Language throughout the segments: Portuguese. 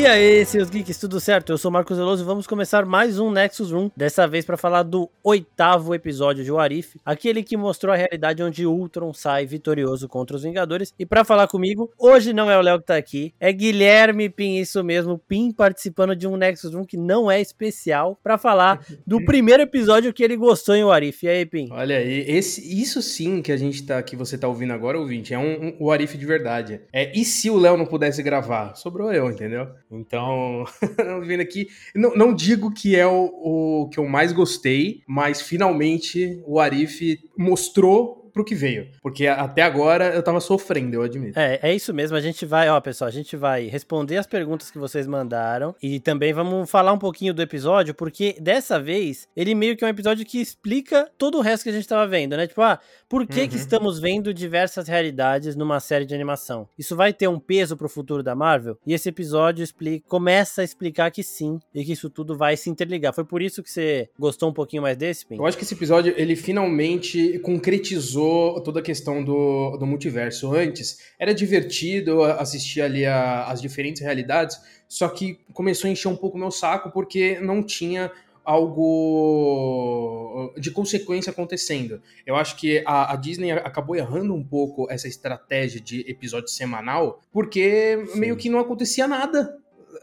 E aí, seus geeks, tudo certo? Eu sou Marcos Veloso e vamos começar mais um Nexus Room, dessa vez para falar do oitavo episódio de Warif, aquele que mostrou a realidade onde Ultron sai vitorioso contra os Vingadores. E para falar comigo, hoje não é o Léo que tá aqui, é Guilherme Pim, isso mesmo, Pim participando de um Nexus Room que não é especial, para falar do primeiro episódio que ele gostou em Warif. E aí, Pim? Olha aí, esse, isso sim que a gente tá, que você tá ouvindo agora, ouvinte, é um, um Warif de verdade. É, e se o Léo não pudesse gravar? Sobrou eu, entendeu? Então, vindo aqui, não, não, digo que é o, o, que eu mais gostei, mas finalmente o Arif mostrou pro que veio. Porque até agora eu tava sofrendo, eu admito. É, é isso mesmo. A gente vai, ó, pessoal, a gente vai responder as perguntas que vocês mandaram e também vamos falar um pouquinho do episódio, porque dessa vez ele meio que é um episódio que explica todo o resto que a gente tava vendo, né? Tipo, ah, por que, uhum. que estamos vendo diversas realidades numa série de animação? Isso vai ter um peso pro futuro da Marvel? E esse episódio explica, começa a explicar que sim, e que isso tudo vai se interligar. Foi por isso que você gostou um pouquinho mais desse, Pim? Eu acho que esse episódio, ele finalmente concretizou toda a questão do, do multiverso. Antes, era divertido assistir ali a, as diferentes realidades, só que começou a encher um pouco meu saco porque não tinha algo de consequência acontecendo. Eu acho que a, a, Disney acabou errando um pouco essa estratégia de episódio semanal, porque Sim. meio que não acontecia nada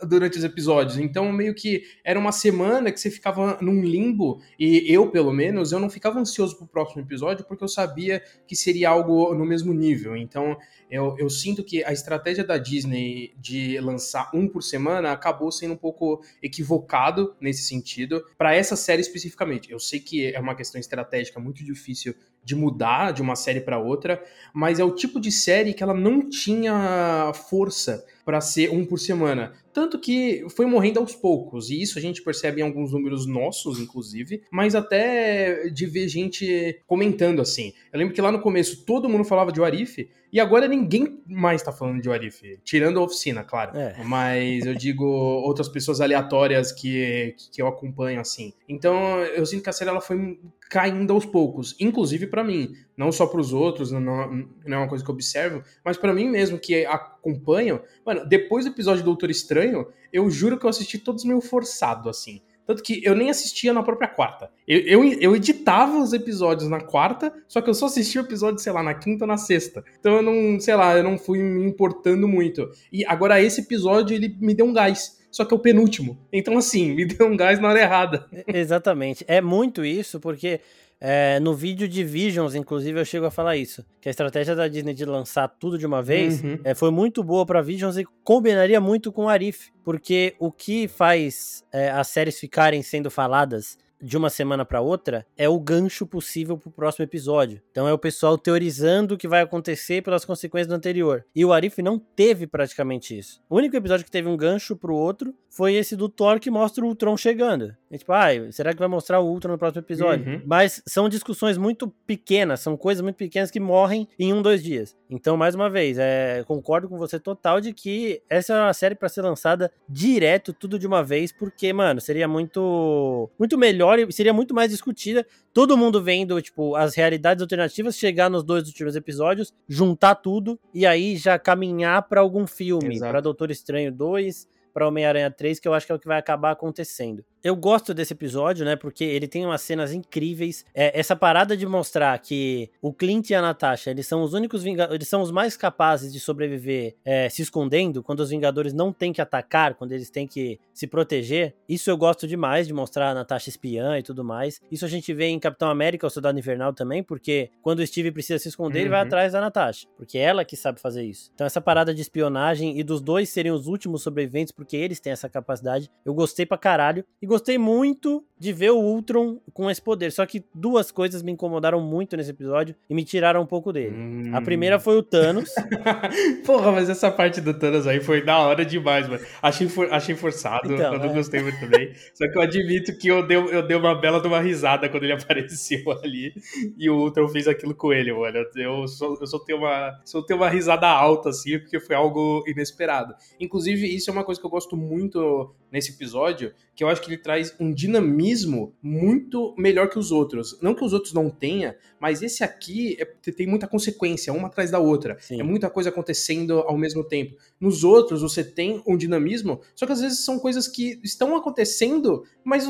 durante os episódios. Então, meio que era uma semana que você ficava num limbo, e eu, pelo menos, eu não ficava ansioso pro próximo episódio, porque eu sabia que seria algo no mesmo nível. Então, eu, eu sinto que a estratégia da Disney de lançar um por semana acabou sendo um pouco equivocado nesse sentido, para essa série especificamente. Eu sei que é uma questão estratégica muito difícil de mudar de uma série para outra, mas é o tipo de série que ela não tinha força para ser um por semana. Tanto que foi morrendo aos poucos, e isso a gente percebe em alguns números nossos, inclusive, mas até de ver gente comentando assim. Eu lembro que lá no começo todo mundo falava de Warif, e agora ninguém mais tá falando de Warif, tirando a oficina, claro. É. Mas eu digo outras pessoas aleatórias que, que eu acompanho assim. Então eu sinto que a série ela foi caindo aos poucos, inclusive para mim, não só para os outros, não, não, é uma coisa que eu observo, mas para mim mesmo que acompanho. Mano, depois do episódio do Doutor Estranho, eu juro que eu assisti todos meio forçado assim. Tanto que eu nem assistia na própria quarta. Eu, eu, eu, editava os episódios na quarta, só que eu só assistia o episódio, sei lá, na quinta ou na sexta. Então eu não, sei lá, eu não fui me importando muito. E agora esse episódio, ele me deu um gás só que é o penúltimo. Então, assim, me deu um gás na hora errada. Exatamente. É muito isso, porque é, no vídeo de Visions, inclusive, eu chego a falar isso. Que a estratégia da Disney de lançar tudo de uma vez uhum. é, foi muito boa para Visions e combinaria muito com o Arif. Porque o que faz é, as séries ficarem sendo faladas de uma semana para outra é o gancho possível pro próximo episódio. Então é o pessoal teorizando o que vai acontecer pelas consequências do anterior. E o Arif não teve praticamente isso. O único episódio que teve um gancho pro outro foi esse do Thor que mostra o Ultron chegando. E, tipo, ah, será que vai mostrar o Ultron no próximo episódio? Uhum. Mas são discussões muito pequenas, são coisas muito pequenas que morrem em um, dois dias. Então, mais uma vez, é, concordo com você total de que essa é uma série para ser lançada direto, tudo de uma vez, porque, mano, seria muito muito melhor e seria muito mais discutida. Todo mundo vendo, tipo, as realidades alternativas, chegar nos dois últimos episódios, juntar tudo e aí já caminhar para algum filme, para Doutor Estranho 2, para Homem-Aranha 3, que eu acho que é o que vai acabar acontecendo. Eu gosto desse episódio, né? Porque ele tem umas cenas incríveis. É, essa parada de mostrar que o Clint e a Natasha, eles são os únicos Vingadores, eles são os mais capazes de sobreviver é, se escondendo, quando os Vingadores não têm que atacar, quando eles têm que se proteger. Isso eu gosto demais de mostrar a Natasha espiã e tudo mais. Isso a gente vê em Capitão América, o Soldado Invernal também, porque quando o Steve precisa se esconder, uhum. ele vai uhum. atrás da Natasha, porque é ela que sabe fazer isso. Então essa parada de espionagem e dos dois serem os últimos sobreviventes, porque eles têm essa capacidade, eu gostei pra caralho. E gostei muito de ver o Ultron com esse poder. Só que duas coisas me incomodaram muito nesse episódio e me tiraram um pouco dele. Hum. A primeira foi o Thanos. Porra, mas essa parte do Thanos aí foi da hora demais, mano. Achei, for, achei forçado, então, eu não é... gostei muito também. Só que eu admito que eu dei, eu dei uma bela de uma risada quando ele apareceu ali e o Ultron fez aquilo com ele, mano. Eu só, eu só tenho uma, só tenho uma risada alta, assim, porque foi algo inesperado. Inclusive, isso é uma coisa que eu gosto muito nesse episódio, que eu acho que ele traz um dinamismo muito melhor que os outros. Não que os outros não tenha, mas esse aqui é, tem muita consequência, uma atrás da outra. Sim. É muita coisa acontecendo ao mesmo tempo. Nos outros, você tem um dinamismo, só que às vezes são coisas que estão acontecendo, mas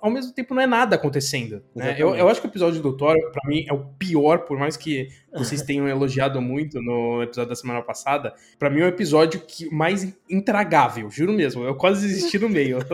ao mesmo tempo não é nada acontecendo. Né? Eu, eu, acho que o episódio do Thor, para mim, é o pior, por mais que vocês tenham elogiado muito no episódio da semana passada. para mim, é o episódio que mais intragável, juro mesmo. Eu quase desisti no meio.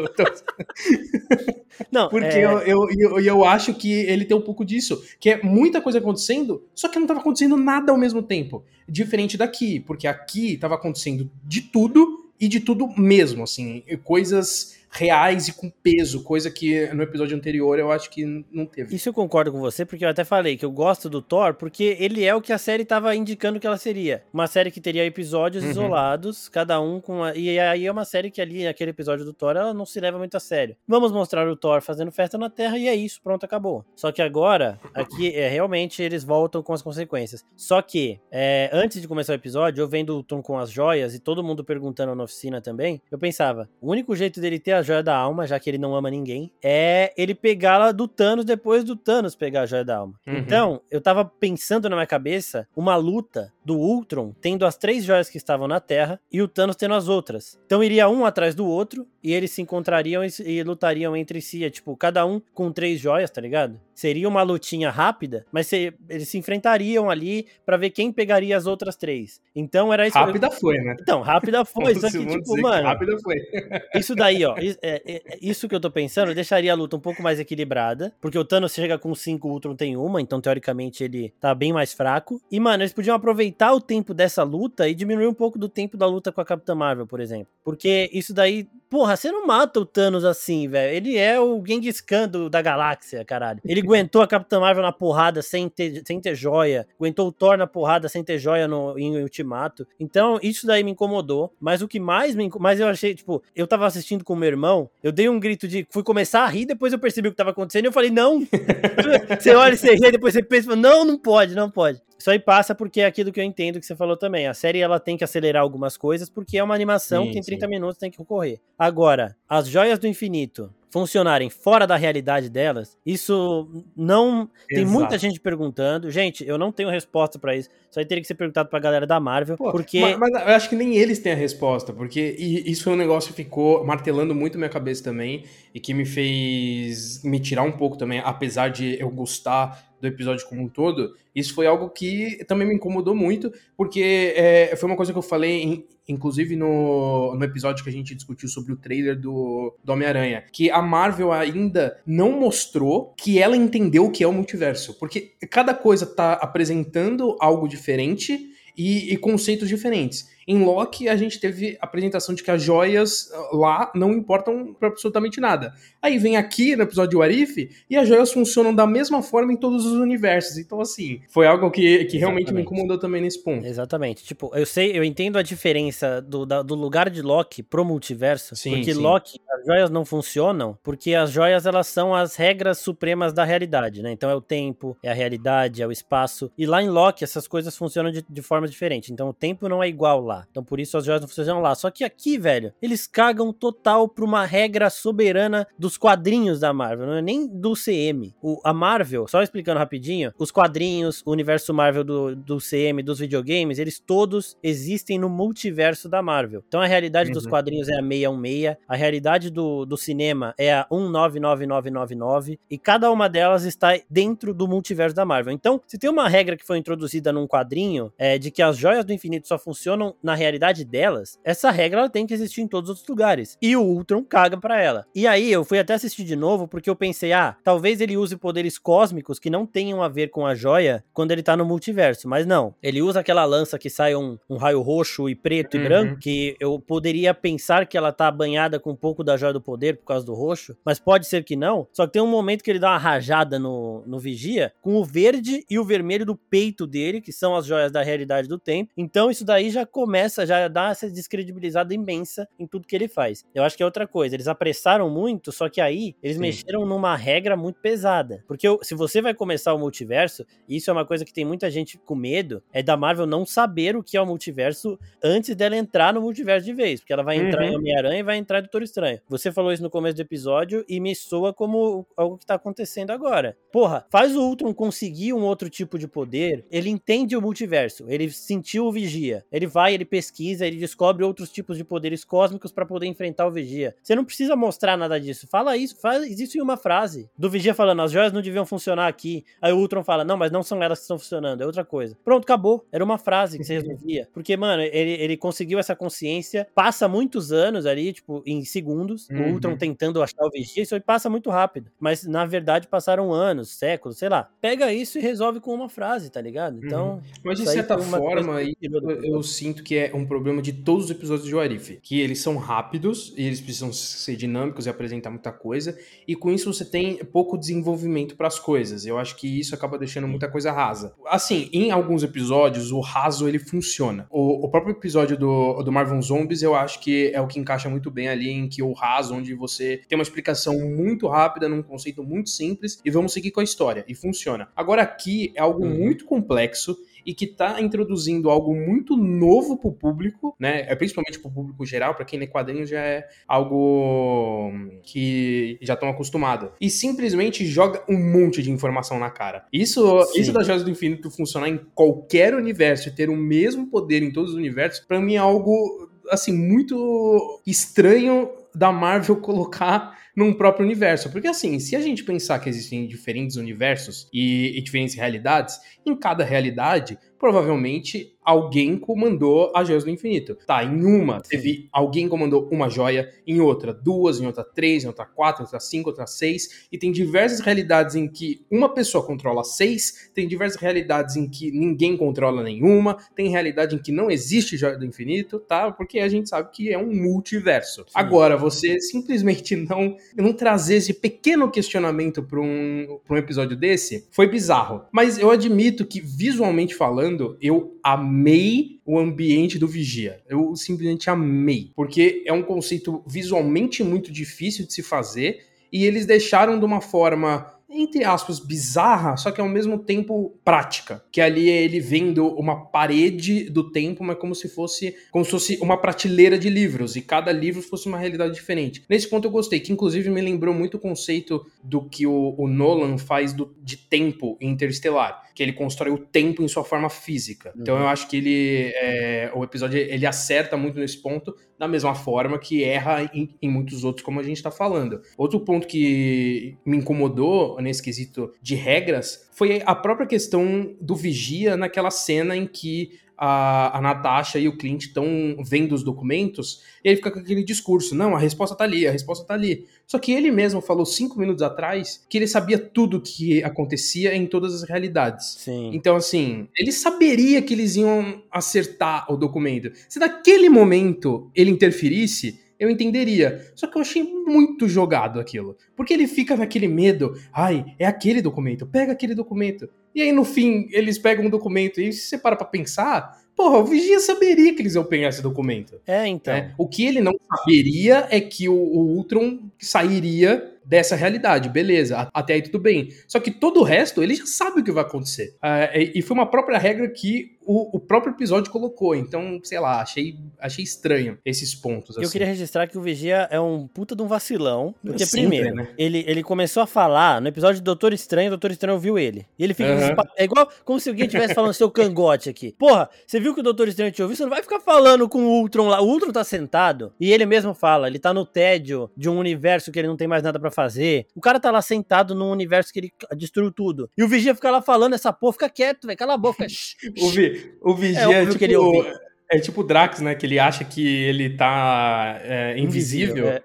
Não, Porque é... eu, eu, eu, eu, acho que ele tem um pouco disso, que é muita coisa acontecendo, só que não estava acontecendo nada ao mesmo tempo. Diferente daqui, porque aqui estava acontecendo de tudo e de tudo mesmo, assim, coisas reais e com peso, coisa que no episódio anterior eu acho que não teve. Isso eu concordo com você, porque eu até falei que eu gosto do Thor, porque ele é o que a série estava indicando que ela seria. Uma série que teria episódios uhum. isolados, cada um com. E aí é uma série que ali, aquele episódio do Thor, ela não se leva muito a sério. Vamos mostrar o Thor fazendo festa na Terra e é isso, pronto, acabou. Só que agora, aqui, é, realmente eles voltam com as consequências. Só que, é, antes de começar o episódio, eu vendo o Tom com as joias e todo mundo perguntando na oficina também, eu pensava, o único jeito dele ter a joia da alma, já que ele não ama ninguém, é ele pegá-la do Thanos depois do Thanos pegar a joia da alma. Uhum. Então, eu tava pensando na minha cabeça uma luta do Ultron tendo as três joias que estavam na Terra e o Thanos tendo as outras. Então iria um atrás do outro e eles se encontrariam e, e lutariam entre si, é, tipo, cada um com três joias, tá ligado? Seria uma lutinha rápida, mas se, eles se enfrentariam ali para ver quem pegaria as outras três. Então era isso. Rápida foi, né? Então, rápida foi. só que, tipo, mano. Rápida foi. isso daí, ó. É, é, é, isso que eu tô pensando deixaria a luta um pouco mais equilibrada. Porque o Thanos chega com cinco, o Ultron tem uma. Então, teoricamente, ele tá bem mais fraco. E, mano, eles podiam aproveitar o tempo dessa luta e diminuir um pouco do tempo da luta com a Capitã Marvel, por exemplo. Porque isso daí. Porra, você não mata o Thanos assim, velho. Ele é o Genghis Khan do, da galáxia, caralho. Ele aguentou a Capitã Marvel na porrada sem ter, sem ter joia, aguentou o Thor na porrada sem ter joia no, em Ultimato. Então, isso daí me incomodou. Mas o que mais me Mas eu achei, tipo, eu tava assistindo com o meu irmão, eu dei um grito de. Fui começar a rir, depois eu percebi o que tava acontecendo e eu falei, não! você olha e você ri, depois você pensa, não, não pode, não pode. Isso aí passa porque é aquilo que eu entendo que você falou também. A série ela tem que acelerar algumas coisas porque é uma animação sim, que em 30 sim. minutos tem que ocorrer. Agora, as joias do infinito funcionarem fora da realidade delas, isso não. Exato. Tem muita gente perguntando. Gente, eu não tenho resposta para isso. Isso aí teria que ser perguntado pra galera da Marvel. Pô, porque. Mas, mas, eu acho que nem eles têm a resposta, porque isso foi um negócio que ficou martelando muito minha cabeça também e que me fez me tirar um pouco também, apesar de eu gostar do episódio como um todo, isso foi algo que também me incomodou muito, porque é, foi uma coisa que eu falei, em, inclusive no, no episódio que a gente discutiu sobre o trailer do, do Homem-Aranha, que a Marvel ainda não mostrou que ela entendeu o que é o multiverso, porque cada coisa tá apresentando algo diferente e, e conceitos diferentes. Em Loki, a gente teve a apresentação de que as joias ah, lá não importam para absolutamente nada. Aí vem aqui no episódio de Warif e as joias funcionam da mesma forma em todos os universos. Então, assim, foi algo que, que realmente me incomodou também nesse ponto. Exatamente. Tipo, eu sei, eu entendo a diferença do, da, do lugar de Loki pro multiverso. Sim, porque sim. Loki, as joias não funcionam porque as joias elas são as regras supremas da realidade, né? Então é o tempo, é a realidade, é o espaço. E lá em Loki essas coisas funcionam de, de forma diferente. Então o tempo não é igual lá lá. Então por isso as joias não funcionam lá. Só que aqui, velho, eles cagam total pra uma regra soberana dos quadrinhos da Marvel, não é nem do CM. O, a Marvel, só explicando rapidinho, os quadrinhos, o universo Marvel do, do CM, dos videogames, eles todos existem no multiverso da Marvel. Então a realidade uhum. dos quadrinhos é a 616, a realidade do, do cinema é a 199999 e cada uma delas está dentro do multiverso da Marvel. Então, se tem uma regra que foi introduzida num quadrinho, é de que as joias do infinito só funcionam na realidade delas, essa regra ela tem que existir em todos os outros lugares. E o Ultron caga para ela. E aí eu fui até assistir de novo porque eu pensei, ah, talvez ele use poderes cósmicos que não tenham a ver com a joia quando ele tá no multiverso. Mas não. Ele usa aquela lança que sai um, um raio roxo e preto uhum. e branco, que eu poderia pensar que ela tá banhada com um pouco da joia do poder por causa do roxo, mas pode ser que não. Só que tem um momento que ele dá uma rajada no, no vigia com o verde e o vermelho do peito dele, que são as joias da realidade do tempo. Então isso daí já começa começa já a dar essa descredibilizada imensa em tudo que ele faz. Eu acho que é outra coisa. Eles apressaram muito, só que aí eles Sim. mexeram numa regra muito pesada. Porque se você vai começar o multiverso, isso é uma coisa que tem muita gente com medo, é da Marvel não saber o que é o multiverso antes dela entrar no multiverso de vez. Porque ela vai entrar uhum. em Homem-Aranha e vai entrar em Doutor Estranho. Você falou isso no começo do episódio e me soa como algo que tá acontecendo agora. Porra, faz o Ultron conseguir um outro tipo de poder, ele entende o multiverso, ele sentiu o Vigia. Ele vai, ele pesquisa, ele descobre outros tipos de poderes cósmicos para poder enfrentar o Vigia. Você não precisa mostrar nada disso. Fala isso, faz isso em uma frase. Do Vigia falando, as joias não deviam funcionar aqui. Aí o Ultron fala, não, mas não são elas que estão funcionando, é outra coisa. Pronto, acabou. Era uma frase que você resolvia. Porque, mano, ele, ele conseguiu essa consciência, passa muitos anos ali, tipo, em segundos, uhum. o Ultron tentando achar o Vigia, isso aí passa muito rápido. Mas, na verdade, passaram anos, séculos, sei lá. Pega isso e resolve com uma frase, tá ligado? Então. Uhum. Mas, de certa forma, eu, eu, sinto que é um problema de todos os episódios de Warif. Que eles são rápidos, e eles precisam ser dinâmicos e apresentar muita coisa, e com isso você tem pouco desenvolvimento para as coisas. Eu acho que isso acaba deixando muita coisa rasa. Assim, em alguns episódios, o raso ele funciona. O, o próprio episódio do, do Marvel Zombies, eu acho que é o que encaixa muito bem ali, em que o raso, onde você tem uma explicação muito rápida, num conceito muito simples, e vamos seguir com a história. E funciona. Agora aqui é algo uhum. muito complexo e que está introduzindo algo muito novo para o público, né? É principalmente para o público geral, para quem lê quadrinhos já é algo que já estão acostumados. E simplesmente joga um monte de informação na cara. Isso, isso das Joias do Infinito funcionar em qualquer universo e ter o mesmo poder em todos os universos, para mim é algo assim muito estranho da Marvel colocar num próprio universo. Porque assim, se a gente pensar que existem diferentes universos e, e diferentes realidades, em cada realidade, provavelmente alguém comandou as joias do infinito. Tá, em uma teve alguém comandou uma joia, em outra duas, em outra três, em outra quatro, em outra cinco, em outra seis, e tem diversas realidades em que uma pessoa controla seis, tem diversas realidades em que ninguém controla nenhuma, tem realidade em que não existe joia do infinito, tá? Porque a gente sabe que é um multiverso. Sim. Agora, você simplesmente não, não trazer esse pequeno questionamento para um, um episódio desse foi bizarro. Mas eu admito que, visualmente falando, eu amei o ambiente do Vigia. Eu simplesmente amei. Porque é um conceito visualmente muito difícil de se fazer. E eles deixaram de uma forma entre aspas, bizarra, só que ao mesmo tempo prática. Que ali é ele vendo uma parede do tempo, mas como se fosse como se fosse uma prateleira de livros, e cada livro fosse uma realidade diferente. Nesse ponto eu gostei, que inclusive me lembrou muito o conceito do que o, o Nolan faz do, de tempo interestelar, que ele constrói o tempo em sua forma física. Uhum. Então eu acho que ele é, o episódio ele acerta muito nesse ponto, da mesma forma que erra em, em muitos outros, como a gente está falando. Outro ponto que me incomodou nesse quesito de regras foi a própria questão do vigia naquela cena em que a, a Natasha e o Clint estão vendo os documentos, e ele fica com aquele discurso: não, a resposta tá ali, a resposta tá ali. Só que ele mesmo falou cinco minutos atrás que ele sabia tudo que acontecia em todas as realidades. Sim. Então, assim, ele saberia que eles iam acertar o documento. Se naquele momento ele interferisse, eu entenderia. Só que eu achei muito jogado aquilo. Porque ele fica naquele medo. Ai, é aquele documento, pega aquele documento. E aí, no fim, eles pegam um documento. E se você para pra pensar, porra, o Vigia saberia que eles iam pegar esse documento. É, então. É. O que ele não saberia é que o, o Ultron sairia dessa realidade, beleza, até aí tudo bem. Só que todo o resto, ele já sabe o que vai acontecer. Uh, e foi uma própria regra que o, o, próprio episódio colocou. Então, sei lá, achei, achei estranho esses pontos. Eu assim. queria registrar que o Vigia é um puta de um vacilão. Porque, Sempre, primeiro, né? ele, ele começou a falar no episódio do Doutor Estranho, o Doutor Estranho ouviu ele. E ele fica. Uhum. É igual como se alguém estivesse falando seu cangote aqui. Porra, você viu que o Doutor Estranho te ouviu? Você não vai ficar falando com o Ultron lá. O Ultron tá sentado e ele mesmo fala. Ele tá no tédio de um universo que ele não tem mais nada para fazer. O cara tá lá sentado num universo que ele destruiu tudo. E o Vigia fica lá falando essa porra, fica quieto, velho, cala a boca. o, Vi, o Vigia é, é tipo... É tipo o Drax, né? Que ele acha que ele tá é, invisível. invisível é.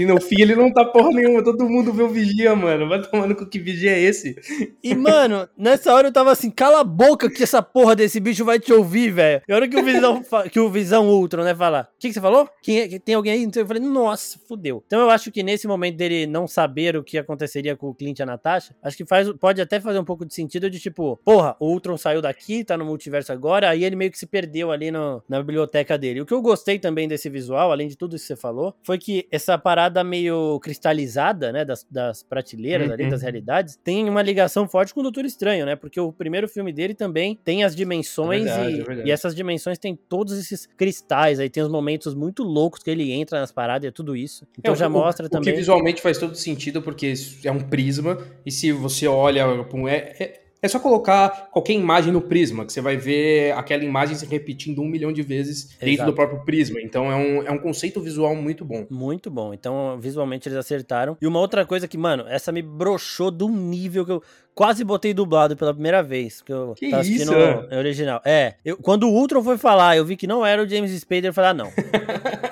E no fim ele não tá porra nenhuma, todo mundo vê o Vigia, mano. Vai tomando com que Vigia é esse? E, mano, nessa hora eu tava assim, cala a boca que essa porra desse bicho vai te ouvir, velho. E a hora que o Visão, que o Visão Ultron, né, fala, o que, que você falou? Quem é, tem alguém aí? Eu falei, nossa, fudeu. Então eu acho que nesse momento dele não saber o que aconteceria com o Clint e a Natasha, acho que faz, pode até fazer um pouco de sentido de tipo, porra, o Ultron saiu daqui, tá no multiverso agora, aí ele meio que se perdeu ali no, na biblioteca dele. O que eu gostei também desse visual, além de tudo isso que você falou, foi que essa parada meio cristalizada, né, das, das prateleiras uhum. ali, das realidades, tem uma ligação forte com o Doutor Estranho, né? Porque o primeiro filme dele também tem as dimensões é verdade, e, é e, essas dimensões tem todos esses cristais, aí tem os momentos muito loucos que ele entra nas paradas e tudo isso. Então é, já o, mostra o, também. Que visualmente faz todo sentido, porque é um prisma, e se você olha, é, é só colocar qualquer imagem no prisma, que você vai ver aquela imagem se repetindo um milhão de vezes Exato. dentro do próprio prisma. Então é um, é um conceito visual muito bom. Muito bom. Então, visualmente eles acertaram. E uma outra coisa que, mano, essa me broxou do nível que eu quase botei dublado pela primeira vez. Que eu que tava assistindo isso? original. É, eu, quando o Ultron foi falar, eu vi que não era o James Spader, eu falei, ah, não.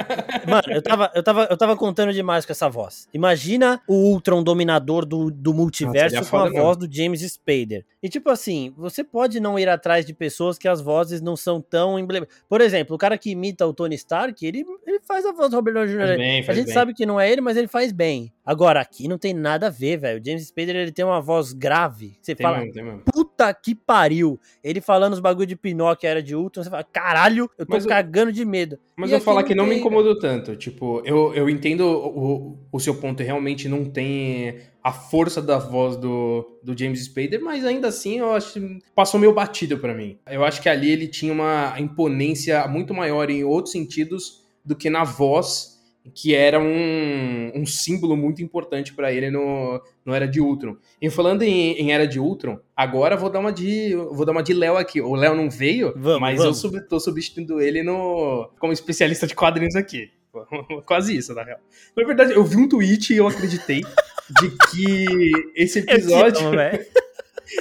Mano, eu tava, eu, tava, eu tava contando demais com essa voz. Imagina o Ultron dominador do, do multiverso Nossa, com a voz do James Spader. E tipo assim, você pode não ir atrás de pessoas que as vozes não são tão emblemáticas. Por exemplo, o cara que imita o Tony Stark, ele, ele faz a voz do Robert Downey Jr. Bem, a gente bem. sabe que não é ele, mas ele faz bem. Agora, aqui não tem nada a ver, velho. O James Spader, ele tem uma voz grave. Você tem fala, mesmo, puta que pariu. Ele falando os bagulho de Pinóquio era de Ultron, você fala, caralho, eu tô mas cagando eu, de medo. Mas e eu falar que não tem, me incomodou tanto. Tipo, eu, eu entendo o, o seu ponto, realmente não tem a força da voz do, do James Spader, mas ainda assim eu acho que passou meio batido para mim. Eu acho que ali ele tinha uma imponência muito maior em outros sentidos do que na voz que era um, um símbolo muito importante para ele no, no Era de Ultron. E falando em, em, Era de Ultron, agora vou dar uma de vou dar uma de Léo aqui. O Léo não veio, vamos, mas vamos. eu tô substituindo ele no como especialista de quadrinhos aqui. Quase isso, na real. Na verdade, eu vi um tweet e eu acreditei de que esse episódio.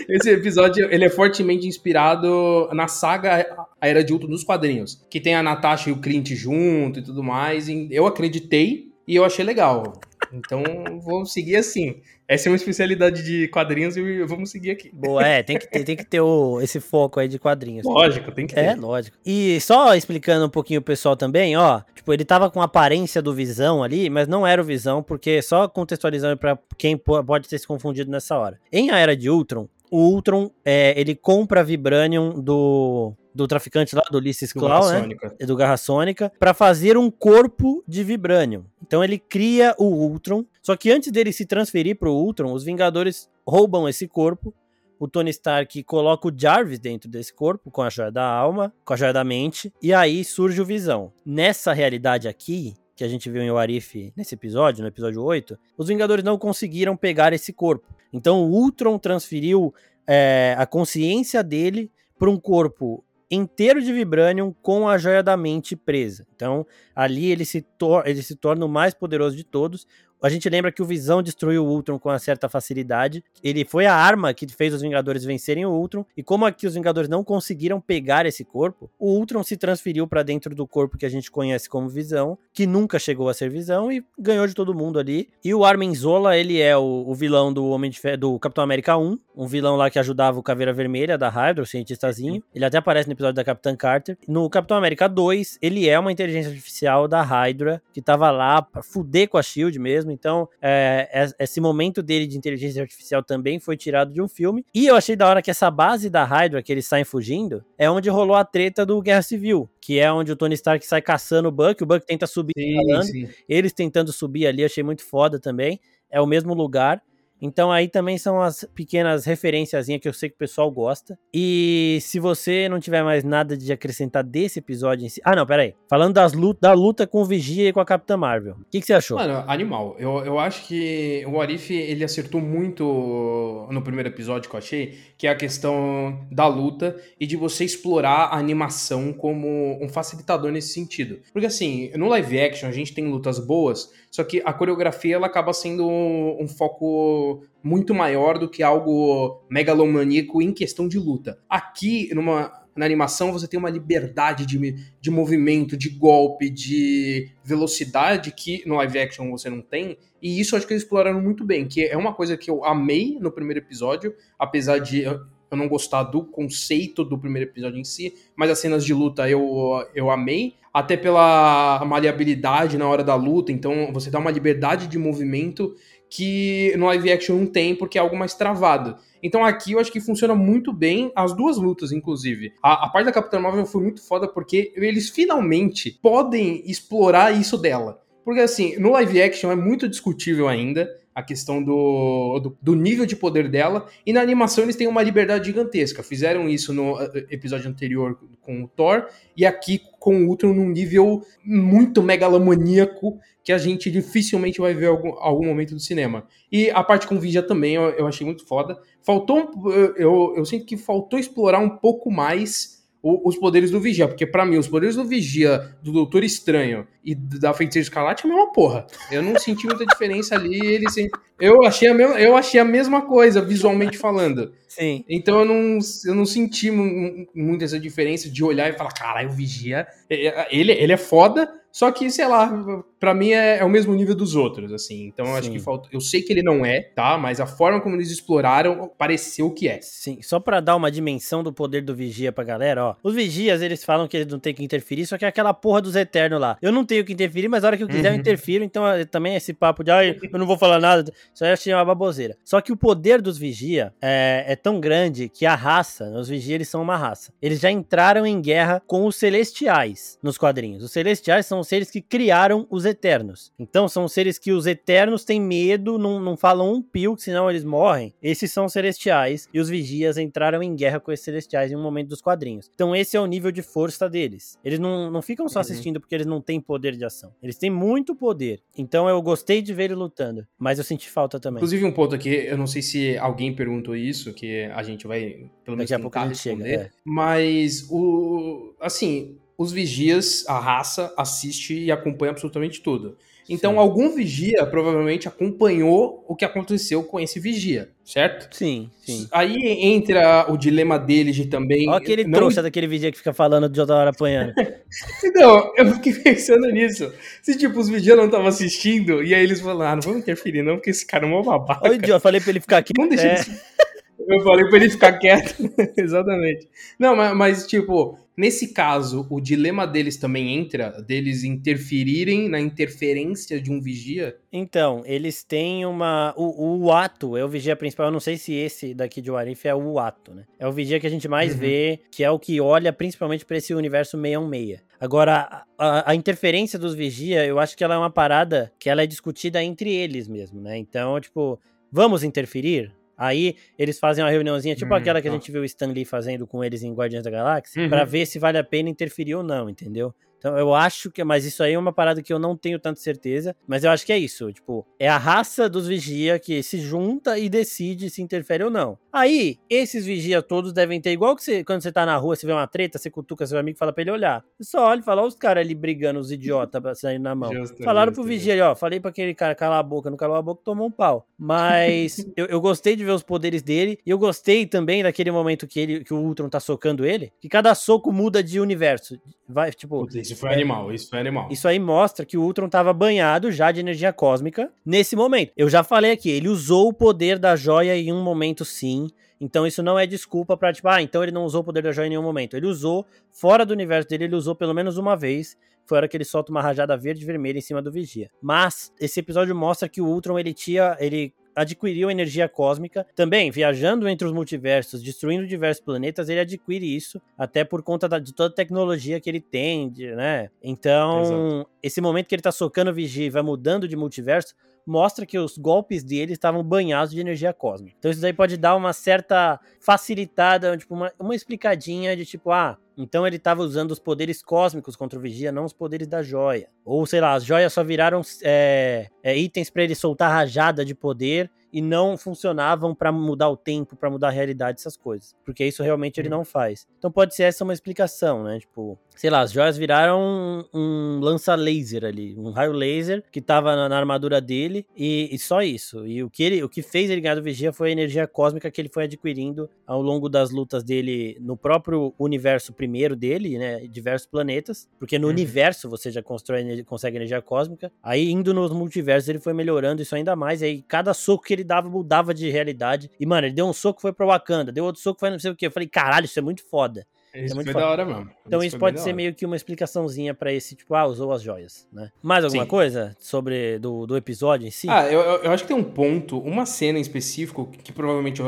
Esse episódio ele é fortemente inspirado na saga A Era de Ultron dos quadrinhos, que tem a Natasha e o Clint junto e tudo mais. E eu acreditei e eu achei legal. Então vou seguir assim. Essa é uma especialidade de quadrinhos e vamos seguir aqui. Boa, é, tem que ter, tem que ter o, esse foco aí de quadrinhos. Lógico, tem que ter. É, lógico. E só explicando um pouquinho o pessoal também, ó, tipo, ele tava com a aparência do Visão ali, mas não era o Visão, porque só contextualizando para quem pode ter se confundido nessa hora. Em A Era de Ultron, o Ultron, é, ele compra Vibranium do, do traficante lá, do Ulysses Claw, né? Do Garra Sônica, para fazer um corpo de Vibranium. Então ele cria o Ultron, só que antes dele se transferir pro Ultron, os Vingadores roubam esse corpo, o Tony Stark coloca o Jarvis dentro desse corpo, com a joia da alma, com a joia da mente, e aí surge o Visão. Nessa realidade aqui, que a gente viu em Warif nesse episódio, no episódio 8, os Vingadores não conseguiram pegar esse corpo. Então o Ultron transferiu é, a consciência dele para um corpo inteiro de Vibranium com a joia da mente presa. Então, ali ele se, ele se torna o mais poderoso de todos. A gente lembra que o Visão destruiu o Ultron com uma certa facilidade. Ele foi a arma que fez os Vingadores vencerem o Ultron. E como aqui os Vingadores não conseguiram pegar esse corpo, o Ultron se transferiu para dentro do corpo que a gente conhece como Visão, que nunca chegou a ser Visão e ganhou de todo mundo ali. E o Armin Zola, ele é o, o vilão do Homem de Fé, do Capitão América 1, um vilão lá que ajudava o Caveira Vermelha da Hydra, o cientistazinho. Ele até aparece no episódio da Capitã Carter. No Capitão América 2, ele é uma inteligência artificial da Hydra que tava lá pra fuder com a Shield mesmo mesmo. Então, é, esse momento dele de inteligência artificial também foi tirado de um filme. E eu achei da hora que essa base da Hydra, que eles saem fugindo, é onde rolou a treta do Guerra Civil, que é onde o Tony Stark sai caçando o Buck, o Buck tenta subir sim, sim. eles tentando subir ali, achei muito foda também. É o mesmo lugar. Então aí também são as pequenas referências que eu sei que o pessoal gosta. E se você não tiver mais nada de acrescentar desse episódio em si. Ah, não, peraí. Falando das luta, da luta com o Vigia e com a Capitã Marvel. O que, que, você achou? Mano, animal. Eu, eu acho que o Arif ele acertou muito no primeiro episódio que eu achei, que é a questão da luta e de você explorar a animação como um facilitador nesse sentido. Porque assim, no live action a gente tem lutas boas, só que a coreografia ela acaba sendo um, um foco muito maior do que algo megalomaníaco em questão de luta. Aqui, numa na animação você tem uma liberdade de, de movimento, de golpe, de velocidade que no live action você não tem. E isso acho que eles exploraram muito bem, que é uma coisa que eu amei no primeiro episódio, apesar de eu não gostar do conceito do primeiro episódio em si, mas as cenas de luta eu, eu amei até pela maleabilidade na hora da luta, então você dá uma liberdade de movimento que no live action não tem, porque é algo mais travado. Então aqui eu acho que funciona muito bem as duas lutas, inclusive. A, a parte da Capitã Marvel foi muito foda porque eles finalmente podem explorar isso dela. Porque assim, no live action é muito discutível ainda a questão do, do, do, nível de poder dela. E na animação eles têm uma liberdade gigantesca. Fizeram isso no eh, episódio anterior com o Thor, e aqui com o Ultron num nível muito megalomaníaco que a gente dificilmente vai ver algum, algum momento do cinema. E a parte com Vigia também eu, eu achei muito foda. Faltou. Eu, eu, eu sinto que faltou explorar um pouco mais os poderes do Vigia, porque para mim os poderes do Vigia, do Doutor Estranho e da Feiticeira Escarlate é a mesma porra. Eu não senti muita diferença ali, eles eu achei a mesma, eu achei a mesma coisa visualmente falando. Sim. Então eu não, eu não senti muito essa diferença de olhar e falar, caralho, o Vigia, é, é, ele, ele é foda, só que, sei lá, para mim é, é, o mesmo nível dos outros, assim. Então eu acho que falta. Eu sei que ele não é, tá? Mas a forma como eles exploraram pareceu que é. Sim, só para dar uma dimensão do poder do Vigia pra galera, ó. Os Vigias, eles falam que eles não tem que interferir, só que é aquela porra dos Eternos lá. Eu não tenho que interferir, mas a hora que eu quiser uhum. eu interfiro. Então também esse papo de, ai, eu não vou falar nada. Isso aí eu achei uma baboseira. Só que o poder dos Vigia é, é tão grande que a raça, os Vigia, eles são uma raça. Eles já entraram em guerra com os Celestiais nos quadrinhos. Os Celestiais são os seres que criaram os Eternos. Então são seres que os Eternos têm medo, não, não falam um pio, senão eles morrem. Esses são Celestiais e os Vigias entraram em guerra com esses Celestiais em um momento dos quadrinhos. Então esse é o nível de força deles. Eles não, não ficam só uhum. assistindo porque eles não têm poder de ação. Eles têm muito poder. Então eu gostei de ver ele lutando, mas eu senti falta também. Inclusive um ponto aqui, eu não sei se alguém perguntou isso, que a gente vai pelo menos Daqui a pouco a gente responder, chega, é. mas o assim, os vigias, a raça, assiste e acompanha absolutamente tudo. Então, Sim. algum vigia provavelmente acompanhou o que aconteceu com esse vigia, certo? Sim, sim. Aí entra o dilema deles de também. Olha aquele não... trouxa daquele vigia que fica falando de outra hora apanhando. então, eu fiquei pensando nisso. Se, tipo, os vigias não estavam assistindo, e aí eles falaram, ah, não vamos interferir, não, porque esse cara é uma babaca. Eu falei pra ele ficar aqui. Não deixa é. Eu falei pra ele ficar quieto. Exatamente. Não, mas, mas tipo Nesse caso, o dilema deles também entra, deles interferirem na interferência de um vigia? Então, eles têm uma. O, o ato é o vigia principal. Eu não sei se esse daqui de Warif é o ato, né? É o vigia que a gente mais uhum. vê, que é o que olha principalmente para esse universo 616. Agora, a, a, interferência dos vigia, eu acho que ela é uma parada que ela é discutida entre eles mesmo, né? Então, tipo, vamos interferir? Aí eles fazem uma reuniãozinha, tipo hum, aquela que a tá. gente viu o Stan Lee fazendo com eles em Guardiões da Galáxia, uhum. para ver se vale a pena interferir ou não, entendeu? Então eu acho que. Mas isso aí é uma parada que eu não tenho tanta certeza. Mas eu acho que é isso. Tipo, é a raça dos vigia que se junta e decide se interfere ou não. Aí, esses vigia todos devem ter, igual que você, quando você tá na rua, você vê uma treta, você cutuca seu amigo e fala pra ele olhar. Você só olha e fala, olha os caras ali brigando, os idiotas saindo na mão. Justo, Falaram justo, pro vigia ali, ó. Falei pra aquele cara calar a boca, não calou a boca, tomou um pau. Mas eu, eu, gostei de ver os poderes dele. E eu gostei também daquele momento que, ele, que o Ultron tá socando ele. Que cada soco muda de universo. Vai, tipo. Putz, isso foi é, animal, isso foi animal. Isso aí mostra que o Ultron tava banhado já de energia cósmica nesse momento. Eu já falei aqui, ele usou o poder da joia em um momento sim. Então isso não é desculpa pra, tipo, ah, então ele não usou o poder da joia em nenhum momento. Ele usou, fora do universo dele, ele usou pelo menos uma vez. Foi a hora que ele solta uma rajada verde e vermelha em cima do Vigia. Mas esse episódio mostra que o Ultron, ele tinha. Ele adquiriu energia cósmica. Também, viajando entre os multiversos, destruindo diversos planetas, ele adquire isso, até por conta da, de toda a tecnologia que ele tem, de, né? Então, Exato. esse momento que ele tá socando o Vigia e vai mudando de multiverso, mostra que os golpes dele estavam banhados de energia cósmica. Então isso daí pode dar uma certa facilitada, tipo, uma, uma explicadinha de tipo, ah, Então ele estava usando os poderes cósmicos contra o Vigia, não os poderes da joia. Ou sei lá, as joias só viraram é, é, itens para ele soltar rajada de poder e não funcionavam para mudar o tempo, para mudar a realidade, essas coisas. Porque isso realmente ele uhum. não faz. Então pode ser essa uma explicação, né? Tipo, sei lá, as joias viraram um, um lança-laser ali, um raio laser que tava na, na armadura dele e, e, só isso. E o que, ele, o que fez ele ganhar do Vigia foi a energia cósmica que ele foi adquirindo ao longo das lutas dele no próprio universo primeiro dele, né? Diversos planetas. Porque no uhum. universo você já constrói, consegue energia cósmica. Aí indo nos multiversos ele foi melhorando isso ainda mais. E aí cada soco que ele dava mudava de realidade. E, mano, ele deu um soco foi pro Wakanda, deu outro soco foi não sei o que. Eu falei, caralho, isso é muito foda. Isso é muito foi foda. da hora mesmo. Então isso, isso pode ser meio que uma explicaçãozinha para esse, tipo, ah, usou as joias, né? Mais alguma Sim. coisa sobre do, do episódio em si? Ah, eu, eu acho que tem um ponto, uma cena em específico que provavelmente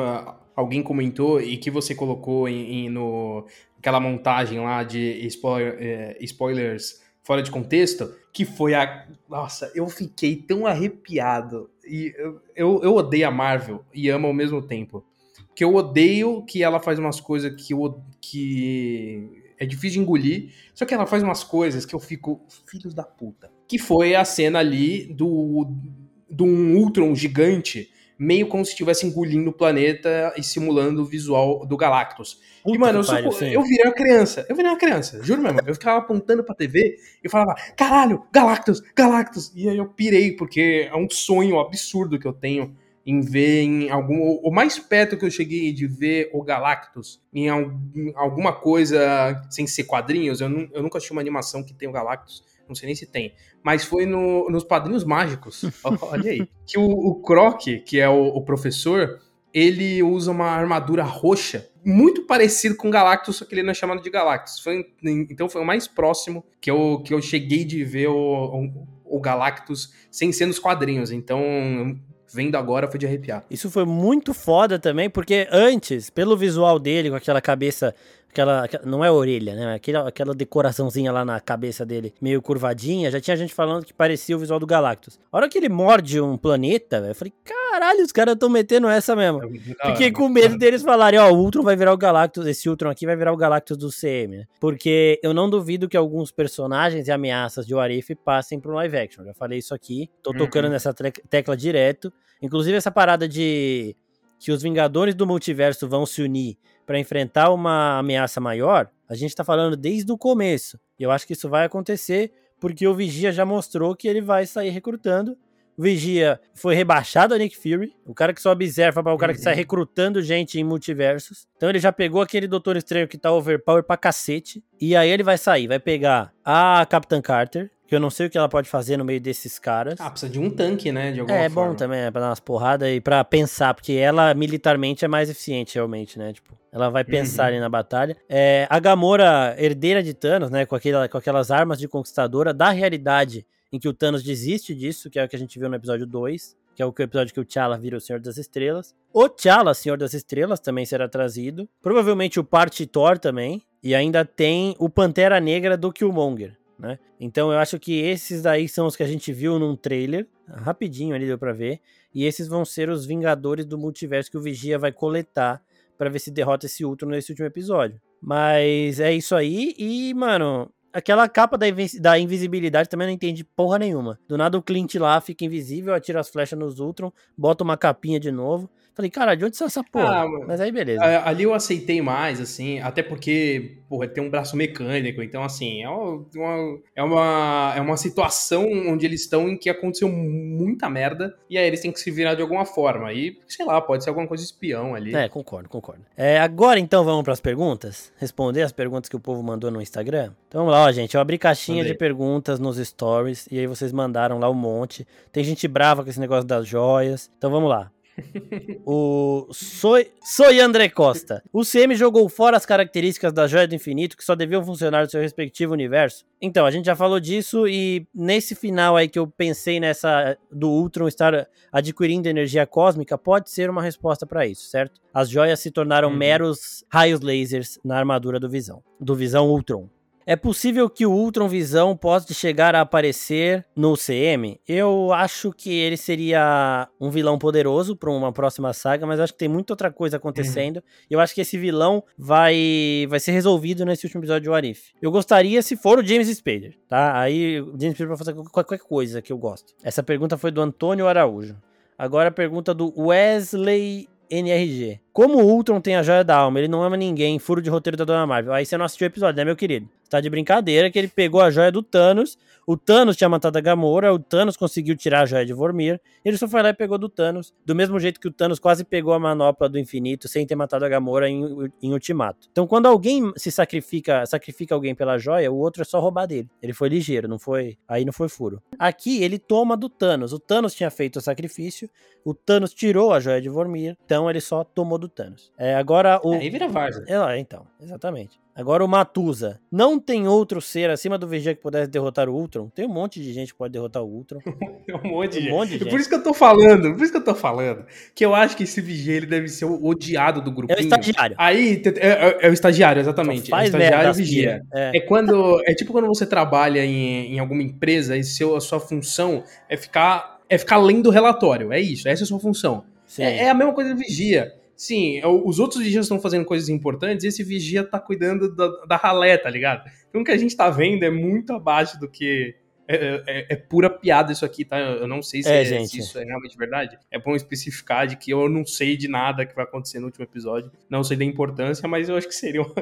alguém comentou e que você colocou em, em no aquela montagem lá de spoiler, eh, spoilers fora de contexto, que foi a. Nossa, eu fiquei tão arrepiado. E eu, eu, odeio a Marvel e amo ao mesmo tempo. Que eu odeio que ela faz umas coisas que, eu, que é difícil de engolir. Só que ela faz umas coisas que eu fico. Filhos da puta. Que foi a cena ali do. de um Ultron gigante meio como se estivesse engolindo o planeta e simulando o visual do Galactus. Puta e, mano, eu, pariu, sou, eu virei uma criança. Eu virei uma criança, juro mesmo. Eu ficava apontando pra TV e falava, caralho, Galactus, Galactus. E aí eu pirei, porque é um sonho absurdo que eu tenho em ver em algum. O mais perto que eu cheguei de ver o Galactus em, alguma coisa sem ser quadrinhos, eu, eu nunca achei uma animação que tem o Galactus não sei nem se tem, mas foi no, nos Padrinhos Mágicos, olha aí, que o, o Croc, que é o, o, professor, ele usa uma armadura roxa, muito parecido com Galactus, só que ele não é chamado de Galactus. Foi, então foi o mais próximo que eu, que eu cheguei de ver o, o, o Galactus sem ser nos quadrinhos, então vendo agora foi de arrepiar. Isso foi muito foda também, porque antes, pelo visual dele, com aquela cabeça aquela, não é orelha, né? Aquela, aquela decoraçãozinha lá na cabeça dele, meio curvadinha, já tinha gente falando que parecia o visual do Galactus. A hora que ele morde um planeta, eu falei, caralho, os caras estão metendo essa mesmo. É Fiquei com medo deles falarem, ó, oh, o Ultron vai virar o Galactus, esse Ultron aqui vai virar o Galactus do CM, né? Porque eu não duvido que alguns personagens e ameaças de Warif passem pro live action. Já falei isso aqui, tô tocando uhum. nessa tecla direto. Inclusive essa parada de que os Vingadores do Multiverso vão se unir para enfrentar uma ameaça maior, a gente está falando desde o começo. E eu acho que isso vai acontecer porque o Vigia já mostrou que ele vai sair recrutando. O Vigia foi rebaixado a Nick Fury, o cara que só observa para o cara que sai uhum. recrutando gente em multiversos. Então ele já pegou aquele Doutor Estranho que tá overpower pra cacete. E aí ele vai sair, vai pegar a Capitã Carter, que eu não sei o que ela pode fazer no meio desses caras. Ah, precisa de um tanque, né? De alguma é, forma. é bom também, é pra dar umas porradas e pra pensar, porque ela militarmente é mais eficiente, realmente, né? Tipo, ela vai pensar uhum. ali na batalha. É, a Gamora, herdeira de Thanos, né? Com, aquela, com aquelas armas de conquistadora, da realidade em que o Thanos desiste disso, que é o que a gente viu no episódio 2, que é o episódio que o T'Challa vira o Senhor das Estrelas. O T'Challa, Senhor das Estrelas, também será trazido. Provavelmente o Partitor também. E ainda tem o Pantera Negra do Killmonger né? Então eu acho que esses daí são os que a gente viu num trailer, rapidinho ali deu pra ver, e esses vão ser os Vingadores do Multiverso que o Vigia vai coletar para ver se derrota esse Ultron nesse último episódio. Mas é isso aí, e, mano, aquela capa da, da invisibilidade também não entendi porra nenhuma. Do nada o Clint lá fica invisível, atira as flechas nos Ultron, bota uma capinha de novo. Falei, cara, de onde saiu essa porra? Ah, Mas aí beleza. Ali eu aceitei mais, assim, até porque, porra, tem um braço mecânico, então, assim, é uma, é uma, é uma situação onde eles estão em que aconteceu muita merda e aí eles têm que se virar de alguma forma. E, sei lá, pode ser alguma coisa espião ali. É, concordo, concordo. É, agora então vamos para as perguntas? Responder as perguntas que o povo mandou no Instagram? Então vamos lá, ó, gente. Eu abri caixinha de perguntas nos stories e aí vocês mandaram lá um monte. Tem gente brava com esse negócio das joias. Então vamos lá o Soy, Soy André Costa. O CM jogou fora as características da Joia do Infinito que só deviam funcionar no seu respectivo universo. Então, a gente já falou disso e nesse final aí que eu pensei nessa do Ultron estar adquirindo energia cósmica, pode ser uma resposta para isso, certo? As joias se tornaram uhum. meros raios lasers na armadura do Visão, do Visão Ultron. É possível que o Ultron Visão possa chegar a aparecer no CM? Eu acho que ele seria um vilão poderoso para uma próxima saga, mas acho que tem muita outra coisa acontecendo. Uhum. Eu acho que esse vilão vai vai ser resolvido nesse último episódio de Warif. Eu gostaria se for o James Spader, tá? Aí o James Spader vai fazer qualquer coisa que eu gosto. Essa pergunta foi do Antônio Araújo. Agora a pergunta do Wesley NRG. Como o Ultron tem a joia da alma, ele não ama ninguém, furo de roteiro da Dona Marvel. Aí você não assistiu o episódio, né, meu querido? Tá de brincadeira que ele pegou a joia do Thanos. O Thanos tinha matado a Gamora, o Thanos conseguiu tirar a joia de Vormir. Ele só foi lá e pegou do Thanos. Do mesmo jeito que o Thanos quase pegou a manopla do infinito sem ter matado a Gamora em, em Ultimato. Então, quando alguém se sacrifica, sacrifica alguém pela joia, o outro é só roubar dele. Ele foi ligeiro, não foi. Aí não foi furo. Aqui ele toma do Thanos. O Thanos tinha feito o sacrifício. O Thanos tirou a joia de Vormir. Então ele só tomou do Thanos. É, agora o. É, aí vira Varsa. É, então, exatamente. Agora o Matusa. Não tem outro ser acima do Vigia que pudesse derrotar o Ultron? Tem um monte de gente que pode derrotar o Ultron. um monte de, um monte de gente. Por isso que eu tô falando, por isso que eu tô falando, que eu acho que esse Vigia ele deve ser o odiado do grupo. É o estagiário. Aí, é, é, é o estagiário, exatamente. Então faz é o estagiário Vigia. É. é. quando, é tipo quando você trabalha em, em alguma empresa e seu, a sua função é ficar, é ficar lendo o relatório. É isso, essa é a sua função. É, é, a mesma coisa do Vigia. Sim, é os outros vigias estão fazendo coisas importantes e esse vigia tá cuidando da, da ralé, tá ligado? Então o que a gente tá vendo é muito abaixo do que. É, é, é pura piada isso aqui, tá? Eu não sei se, é, é, se, isso é realmente verdade. É bom especificar de que eu não sei de nada que vai acontecer no último episódio. Não sei da importância, mas eu acho que seria uma,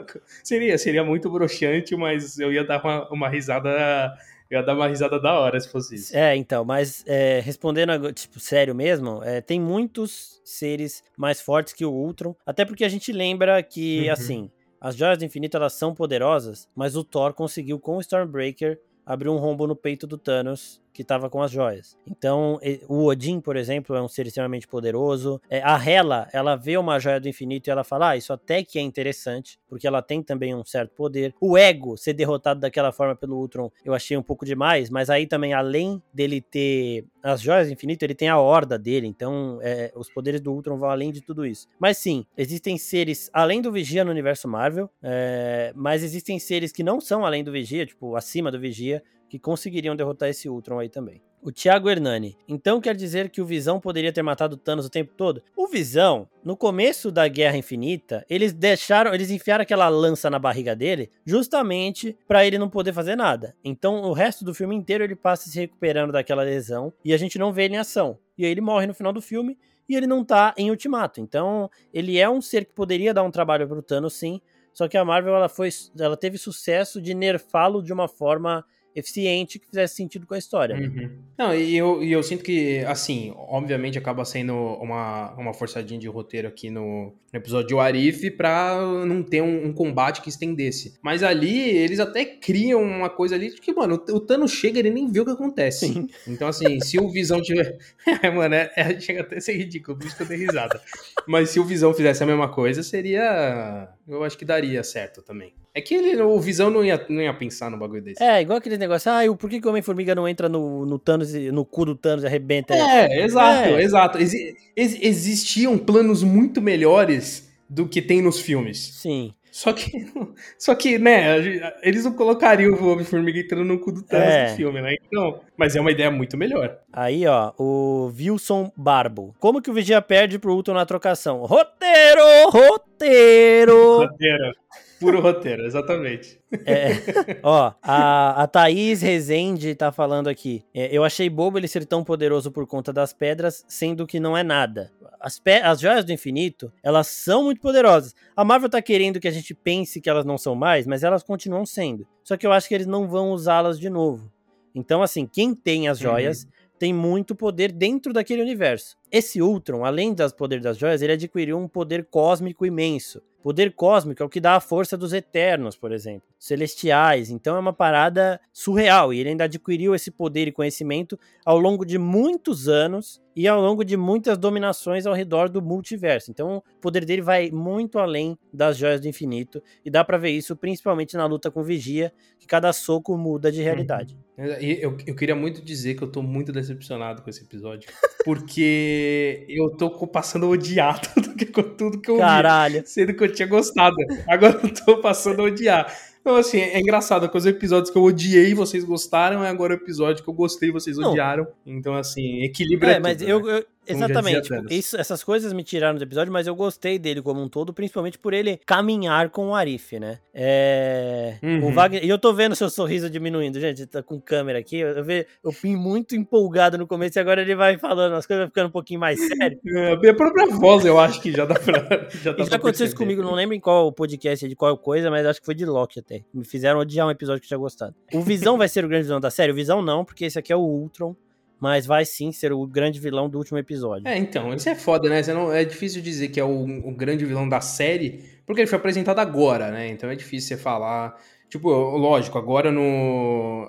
seria, seria muito broxante, mas eu ia dar uma, uma risada eu ia dar uma risada da hora se fosse isso. É, então, mas é, respondendo, tipo, sério mesmo, é, tem muitos seres mais fortes que o Ultron, até porque a gente lembra que, uhum. assim, as Joias do Infinito, elas são poderosas, mas o Thor conseguiu, com o Stormbreaker, abrir um rombo no peito do Thanos que estava com as joias. Então, o Odin, por exemplo, é um ser extremamente poderoso. É, a Hela, ela vê uma joia do infinito e ela fala: Ah, isso até que é interessante, porque ela tem também um certo poder. O Ego ser derrotado daquela forma pelo Ultron, eu achei um pouco demais, mas aí também, além dele ter as joias do infinito, ele tem a horda dele, então é, os poderes do Ultron vão além de tudo isso. Mas sim, existem seres além do Vigia no universo Marvel, é, mas existem seres que não são além do Vigia, tipo, acima do Vigia, que conseguiriam derrotar esse Ultron aí também. O Thiago Hernani. Então quer dizer que o Visão poderia ter matado Thanos o tempo todo? O Visão, no começo da Guerra Infinita, eles deixaram, eles enfiaram aquela lança na barriga dele, justamente para ele não poder fazer nada. Então o resto do filme inteiro ele passa se recuperando daquela lesão e a gente não vê ele em ação. E aí ele morre no final do filme e ele não tá em Ultimato. Então ele é um ser que poderia dar um trabalho pro Thanos sim, só que a Marvel ela foi, ela teve sucesso de nerfá-lo de uma forma eficiente que fizesse sentido com a história. Uhum. Não, e eu, e eu sinto que, assim, obviamente acaba sendo uma, uma forçadinha de roteiro aqui no, no episódio de Warif pra não ter um, um, combate que estendesse. Mas ali, eles até criam uma coisa ali que, mano, o, o Thanos chega e ele nem vê o que acontece. Sim. Então, assim, se o Visão tiver... é, mano, é, é, chega até a ser ridículo, por isso que eu dei risada. Mas se o Visão fizesse a mesma coisa, seria... Eu acho que daria certo também. É que ele, o Visão não ia, não ia pensar no bagulho desse. É, igual aquele negócio, ah, por que, que o Homem-Formiga não entra no, no Thanos, no cu do Thanos e arrebenta É, exato, é. exato. Ex ex existiam planos muito melhores do que tem nos filmes. Sim. Só que, só que, né, eles não colocariam o Homem-Formiga entrando no cu do Thanos é. no filme, né? Então, mas é uma ideia muito melhor. Aí, ó, o Wilson Barbo. Como que o Vigia perde pro Ultron na trocação? Roteiro! Roteiro! Roteiro. Puro roteiro, exatamente. É, ó, a, a Thaís Rezende tá falando aqui. É, eu achei bobo ele ser tão poderoso por conta das pedras, sendo que não é nada. As, as joias do infinito, elas são muito poderosas. A Marvel tá querendo que a gente pense que elas não são mais, mas elas continuam sendo. Só que eu acho que eles não vão usá-las de novo. Então, assim, quem tem as joias uhum. tem muito poder dentro daquele universo. Esse Ultron, além das poderes das joias, ele adquiriu um poder cósmico imenso. Poder cósmico é o que dá a força dos Eternos, por exemplo, celestiais. Então é uma parada surreal. E ele ainda adquiriu esse poder e conhecimento ao longo de muitos anos e ao longo de muitas dominações ao redor do multiverso. Então, o poder dele vai muito além das joias do infinito e dá para ver isso principalmente na luta com Vigia, que cada soco muda de realidade. Uhum. Eu, eu queria muito dizer que eu tô muito decepcionado com esse episódio, porque eu tô passando odiado com tudo que eu Caralho. vi, sendo que eu tinha gostado. Agora eu tô passando a odiar. Então, assim, é engraçado, que os episódios que eu odiei vocês gostaram, é agora o episódio que eu gostei vocês odiaram. Então, assim, equilíbrio é, é mas tudo, eu, né? eu, Exatamente. Tipo, isso, essas coisas me tiraram do episódio, mas eu gostei dele como um todo, principalmente por ele caminhar com o Arif, né? É... Uhum. O Wagner... E eu tô vendo seu sorriso diminuindo, gente. Tá com câmera aqui. Eu, ve... eu fui muito empolgado no começo e agora ele vai falando, as coisas vão ficando um pouquinho mais sérias. É, a própria voz, eu acho que já dá pra. Já, dá já aconteceu isso comigo, não lembro em qual podcast, de qual coisa, mas acho que foi de Loki até. Me fizeram odiar um episódio que eu tinha gostado. O Visão vai ser o grande vilão da série? O Visão não, porque esse aqui é o Ultron mas vai sim ser o grande vilão do último episódio. É, então, isso é foda, né? Não, é difícil dizer que é o, o, grande vilão da série, porque ele foi apresentado agora, né? Então é difícil você falar. Tipo, lógico, agora no.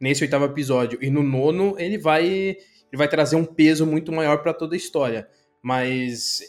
Nesse oitavo episódio e no nono, ele vai. Ele vai trazer um peso muito maior para toda a história. Mas,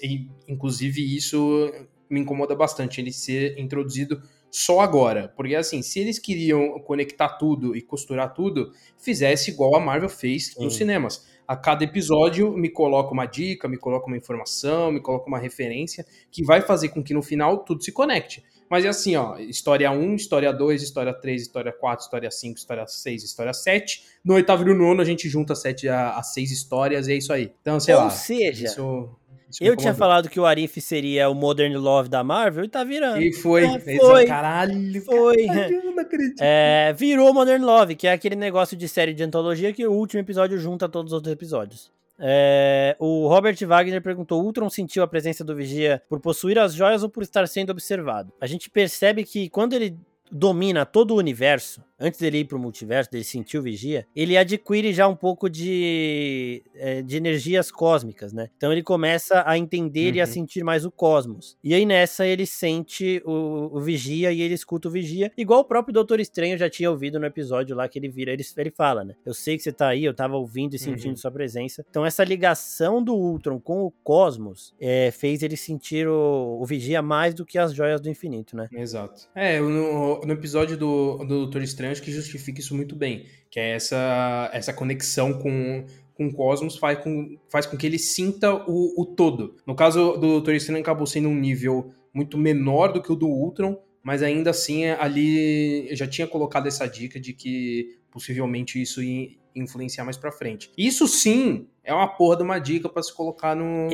inclusive, isso me incomoda bastante, ele ser introduzido só agora. Porque, assim, se eles queriam conectar tudo e costurar tudo, fizesse igual a Marvel fez Sim. nos cinemas. A cada episódio me coloca uma dica, me coloca uma informação, me coloca uma referência que vai fazer com que no final tudo se conecte. Mas é assim, ó, história 1, história 2, história 3, história 4, história 5, história 6, história 7. No oitavo e no nono a gente junta 7 a, a 6 histórias e é isso aí. Então, sei Ou lá. Ou seja, isso... Eu tinha falado que o Arif seria o Modern Love da Marvel e tá virando. E foi. É, foi. Caralho. Foi. Caralho, não acredito. É, virou Modern Love, que é aquele negócio de série de antologia que o último episódio junta todos os outros episódios. É, o Robert Wagner perguntou: Ultron sentiu a presença do Vigia por possuir as joias ou por estar sendo observado? A gente percebe que quando ele domina todo o universo, antes dele ir pro multiverso, dele sentir o Vigia, ele adquire já um pouco de, é, de energias cósmicas, né? Então ele começa a entender uhum. e a uhum. sentir mais o cosmos. E aí nessa ele sente o, o, Vigia e ele escuta o Vigia, igual o próprio Doutor Estranho já tinha ouvido no episódio lá que ele vira, ele, ele fala, né? Eu sei que você tá aí, eu tava ouvindo e sentindo uhum. sua presença. Então essa ligação do Ultron com o cosmos é, fez ele sentir o, o Vigia mais do que as joias do infinito, né? Exato. É, no, no episódio do, do Doutor Estranho, acho que justifica isso muito bem, que é essa, essa conexão com, com o cosmos faz com, faz com que ele sinta o, o todo. No caso do Doutor Estranho, acabou sendo um nível muito menor do que o do Ultron, mas ainda assim ali eu já tinha colocado essa dica de que possivelmente isso ia influenciar mais para frente. Isso sim é uma porra de uma dica para se colocar no,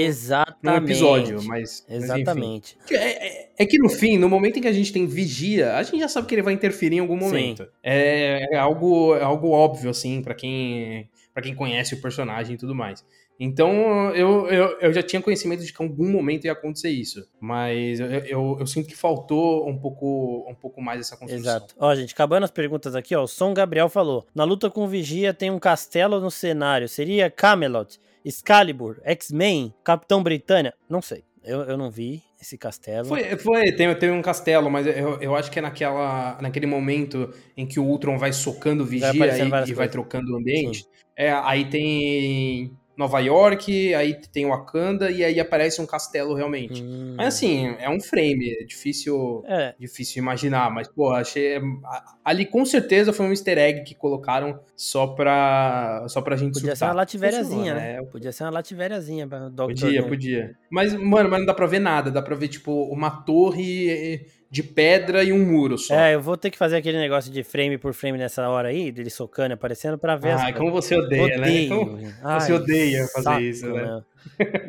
no episódio, mas exatamente. Mas, é, é, é, que no fim, no momento em que a gente tem vigia, a gente já sabe que ele vai interferir em algum momento. É, é, algo é algo óbvio assim para quem para quem conhece o personagem e tudo mais. Então eu, eu, eu, já tinha conhecimento de que em algum momento ia acontecer isso. Mas eu, eu, eu, sinto que faltou um pouco, um pouco mais essa construção. Exato. Ó, gente, acabando as perguntas aqui, ó. O Som Gabriel falou: Na luta com o Vigia tem um castelo no cenário. Seria Camelot, Excalibur, X-Men, Capitão Britânia? Não sei. Eu, eu não vi esse castelo. Foi, foi tem, tem um castelo, mas eu, eu acho que é naquela, naquele momento em que o Ultron vai socando o Vigia e, e vai trocando o ambiente. É, aí tem Nova York, aí tem o Wakanda e aí aparece um castelo realmente. Hum. Mas assim, é um frame, é difícil, é. difícil imaginar, mas pô, achei ali com certeza foi um easter egg que colocaram só pra só pra gente Podia surtar. ser uma lativeriazinha, né? Podia ser uma lativeriazinha pra Doctor Podia, podia. Mas mano, mas não dá pra ver nada, dá pra ver tipo uma torre de pedra e um muro só. É, eu vou ter que fazer aquele negócio de frame por frame nessa hora aí, dele socando aparecendo pra ver. Ai, como você odeia, né? Odeio. né? Como Ai, você odeia fazer saco, isso, né?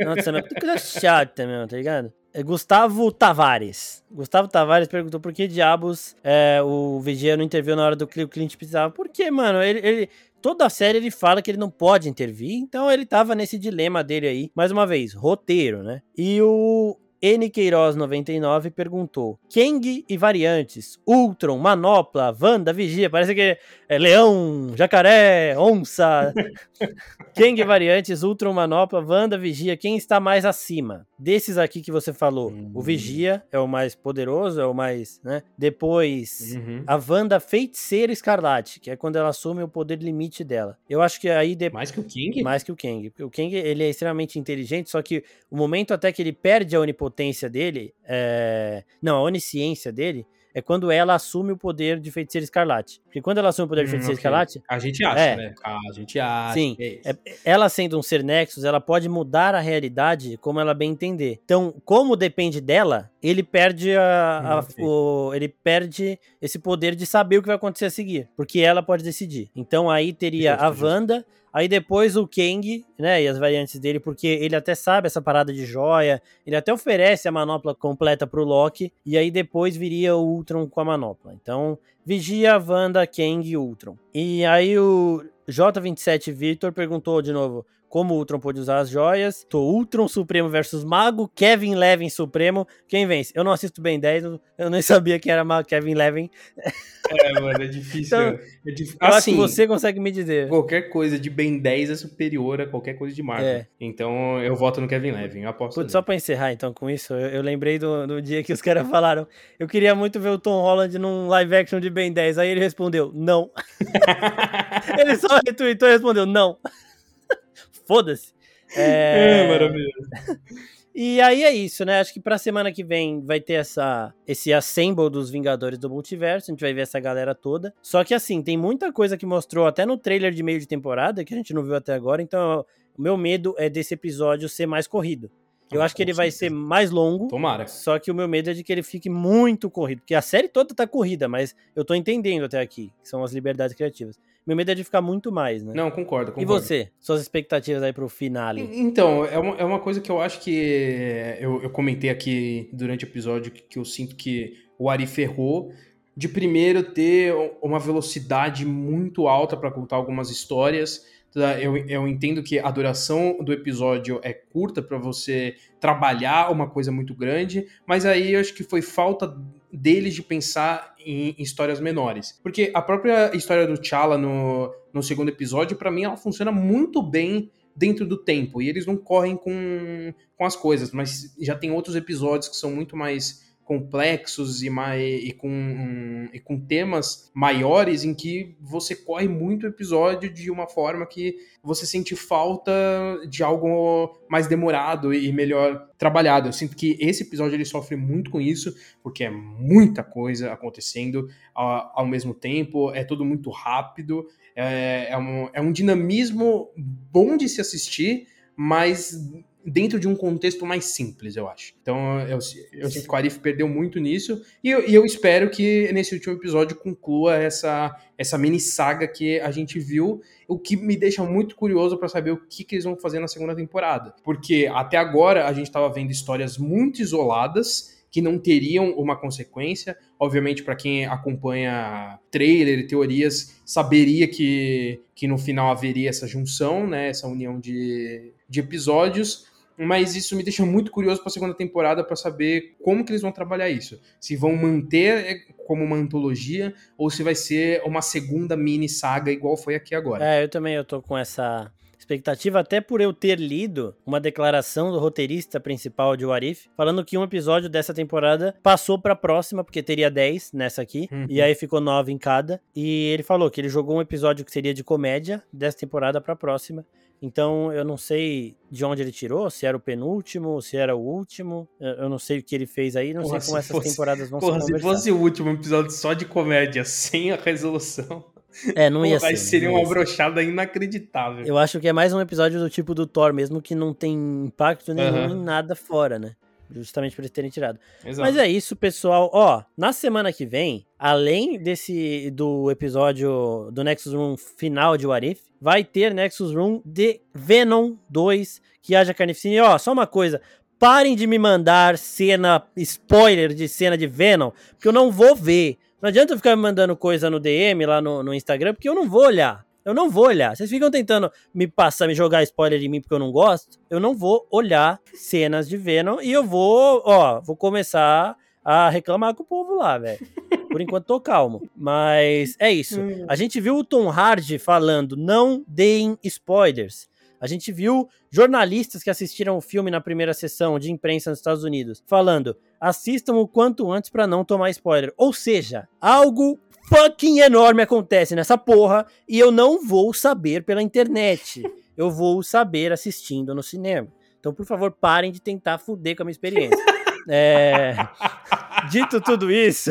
Nossa, não, é coisa chata tá ligado? É Gustavo Tavares. Gustavo Tavares perguntou por que diabos é, o Vigia não interviu na hora do que o cliente precisava. Por que, mano? Ele, ele, toda a série ele fala que ele não pode intervir, então ele tava nesse dilema dele aí. Mais uma vez, roteiro, né? E o N. Queiroz 99 perguntou: Kang e variantes, Ultron, Manopla, Wanda, Vigia, parece que é leão, jacaré, onça. Kang e variantes, Ultron, Manopla, Wanda, Vigia, quem está mais acima? Desses aqui que você falou, uhum. o Vigia é o mais poderoso, é o mais, né? Depois, uhum. a Wanda Feiticeira Escarlate, que é quando ela assume o poder limite dela. Eu acho que aí... De... Mais que o King? Mais que o King. Porque o King, ele é extremamente inteligente, só que o momento até que ele perde a onipotência dele, é... não, a onisciência dele, é quando ela assume o poder de feiticeira escarlate. Porque quando ela assume o poder de hum, feiticeira okay. escarlate. A gente acha, é, né? A gente acha. Sim. É, é ela sendo um ser Nexus, ela pode mudar a realidade como ela bem entender. Então, como depende dela, ele perde a, a o, ele perde esse poder de saber o que vai acontecer a seguir, porque ela pode decidir. Então aí teria a Wanda, aí depois o Kang, né, e as variantes dele, porque ele até sabe essa parada de joia, ele até oferece a manopla completa pro Loki, e aí depois viria o Ultron com a manopla. Então, Vigia, Wanda, Kang e Ultron. E aí o J27 Victor perguntou de novo: como o Ultron pôde usar as joias. Tô Ultron Supremo versus Mago, Kevin Levin Supremo. Quem vence? Eu não assisto Ben 10, eu nem sabia que era Mago Kevin Levin. É, mano, é difícil. Então, é difícil. Eu assim, acho que assim, você consegue me dizer. Qualquer coisa de Ben 10 é superior a qualquer coisa de Marvel. É. Então eu voto no Kevin Levin, eu aposto. Putz, só pra encerrar então com isso, eu, eu lembrei do, do, dia que os caras falaram: eu queria muito ver o Tom Holland num live action de Ben 10. Aí ele respondeu: não. ele só retweetou e respondeu: não foda-se. É... é maravilhoso. E aí é isso, né? Acho que pra semana que vem vai ter essa, esse assemble dos Vingadores do Multiverso. A gente vai ver essa galera toda. Só que assim, tem muita coisa que mostrou até no trailer de meio de temporada que a gente não viu até agora. Então, o meu medo é desse episódio ser mais corrido. Eu ah, acho que ele vai ser mais longo. Tomara. Só que o meu medo é de que ele fique muito corrido. Porque a série toda tá corrida, mas eu tô entendendo até aqui, que são as liberdades criativas. Meu medo é de ficar muito mais, né? Não, concordo, concordo. E você? Suas expectativas aí pro finale? Então, é uma, é uma coisa que eu acho que eu, eu comentei aqui durante o episódio que, que eu sinto que o Ari ferrou de primeiro ter uma velocidade muito alta para contar algumas histórias. Eu, eu entendo que a duração do episódio é curta para você trabalhar uma coisa muito grande, mas aí eu acho que foi falta deles de pensar em, histórias menores. Porque a própria história do T'Challa no, no segundo episódio, para mim, ela funciona muito bem dentro do tempo. E eles não correm com, com as coisas, mas já tem outros episódios que são muito mais complexos e, mais, e, com, um, e com temas maiores em que você corre muito o episódio de uma forma que você sente falta de algo mais demorado e melhor trabalhado. Eu sinto que esse episódio ele sofre muito com isso, porque é muita coisa acontecendo ao, ao mesmo tempo, é tudo muito rápido, é, é, um, é um dinamismo bom de se assistir, mas dentro de um contexto mais simples, eu acho. Então, eu, eu sinto que o Arif perdeu muito nisso, e eu, e eu, espero que nesse último episódio conclua essa, essa mini saga que a gente viu, o que me deixa muito curioso para saber o que, que eles vão fazer na segunda temporada. Porque até agora a gente estava vendo histórias muito isoladas, que não teriam uma consequência. Obviamente, para quem acompanha trailer e teorias, saberia que, que no final haveria essa junção, né, essa união de, de episódios mas isso me deixa muito curioso para a segunda temporada para saber como que eles vão trabalhar isso. Se vão manter é, como uma antologia ou se vai ser uma segunda mini saga igual foi aqui agora. É, eu também eu tô com essa expectativa, até por eu ter lido uma declaração do roteirista principal de Warif, falando que um episódio dessa temporada passou pra próxima, porque teria 10 nessa aqui, uhum. e aí ficou 9 em cada. E ele falou que ele jogou um episódio que seria de comédia dessa temporada pra próxima. Então eu não sei de onde ele tirou, se era o penúltimo, se era o último. Eu não sei o que ele fez aí, não porra, sei como essas fosse, temporadas vão porra, se conversar. Se fosse o último episódio só de comédia, sem a resolução. É, não ia Pô, ser. Seria uma brochada inacreditável. Eu acho que é mais um episódio do tipo do Thor, mesmo que não tem impacto nenhum uhum. em nada fora, né? Justamente por eles terem tirado. Exato. Mas é isso, pessoal. Ó, na semana que vem, além desse do episódio do Nexus Room final de Warif, vai ter Nexus Room de Venom 2, que haja carnificina. E ó, só uma coisa, parem de me mandar cena, spoiler de cena de Venom, porque eu não vou ver. Não adianta ficar me mandando coisa no DM lá no, no Instagram, porque eu não vou olhar. Eu não vou olhar. Vocês ficam tentando me passar, me jogar spoiler de mim porque eu não gosto. Eu não vou olhar cenas de Venom e eu vou, ó, vou começar a reclamar com o povo lá, velho. Por enquanto tô calmo. Mas é isso. Hum. A gente viu o Tom Hardy falando: não deem spoilers. A gente viu jornalistas que assistiram o filme na primeira sessão de imprensa nos Estados Unidos falando: assistam o quanto antes para não tomar spoiler. Ou seja, algo fucking enorme acontece nessa porra e eu não vou saber pela internet. Eu vou saber assistindo no cinema. Então, por favor, parem de tentar fuder com a minha experiência. É... Dito tudo isso,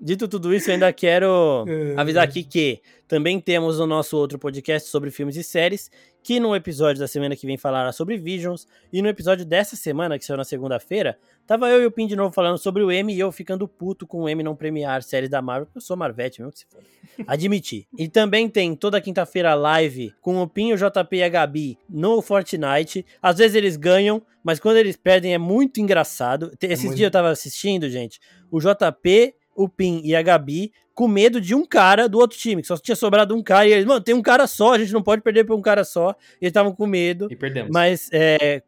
Dito tudo isso, eu ainda quero é. avisar aqui que também temos o nosso outro podcast sobre filmes e séries, que no episódio da semana que vem falará sobre Visions, e no episódio dessa semana, que saiu na segunda-feira, tava eu e o Pin de novo falando sobre o M e eu ficando puto com o M não premiar séries da Marvel, porque eu sou Marvete mesmo que se for. Admiti. E também tem toda quinta-feira live com o Pin, o JP e a Gabi no Fortnite. Às vezes eles ganham, mas quando eles perdem é muito engraçado. Esses é muito... dias eu tava assistindo, gente, o JP o Pin e a Gabi com medo de um cara do outro time, que só tinha sobrado um cara, e eles, mano, tem um cara só, a gente não pode perder por um cara só. E eles estavam com medo. E perdemos. Mas é,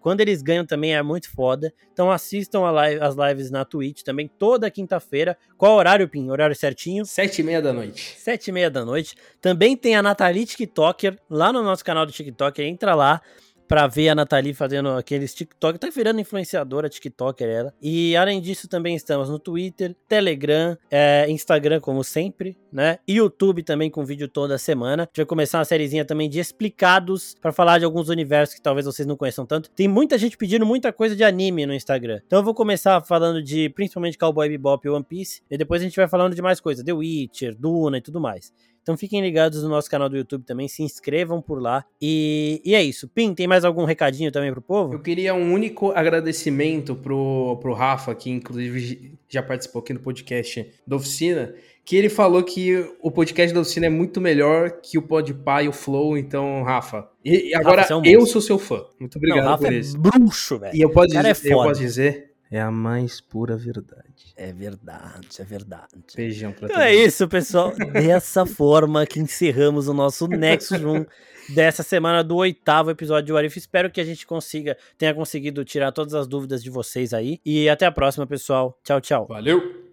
quando eles ganham também é muito foda. Então assistam live, as lives na Twitch também, toda quinta-feira. Qual horário, Pin? Horário certinho? Sete e meia da noite. Sete e meia da noite. Também tem a Nathalie TikToker lá no nosso canal do TikTok. Entra lá pra ver a Nathalie fazendo aqueles TikTok. Tá virando influenciadora, TikToker ela. E além disso, também estamos no Twitter, Telegram, é, Instagram, como sempre, né? YouTube também com vídeo toda semana. A gente vai começar uma sériezinha também de explicados para falar de alguns universos que talvez vocês não conheçam tanto. Tem muita gente pedindo muita coisa de anime no Instagram. Então eu vou começar falando de principalmente Cowboy Bebop e One Piece. E depois a gente vai falando de mais coisas, The Witcher, Duna e tudo mais. Então fiquem ligados no nosso canal do YouTube também, se inscrevam por lá. E, e é isso. Pim, tem mais algum recadinho também pro povo? Eu queria um único agradecimento pro, pro Rafa, que inclusive já participou aqui no podcast da Oficina, que ele falou que o podcast da Oficina é muito melhor que o Podpah e o Flow, então, Rafa. E, agora, Rafa, é um eu sou seu fã. Muito obrigado Não, Rafa por é isso. bruxo, velho. E eu posso, dizer, é eu posso dizer, é a mais pura verdade. É verdade, é verdade. Beijão pra Então é isso, pessoal. Dessa forma que encerramos o nosso Nexus Room dessa semana do oitavo episódio de Warif. Espero que a gente consiga, tenha conseguido tirar todas as dúvidas de vocês aí. E até a próxima, pessoal. Tchau, tchau. Valeu!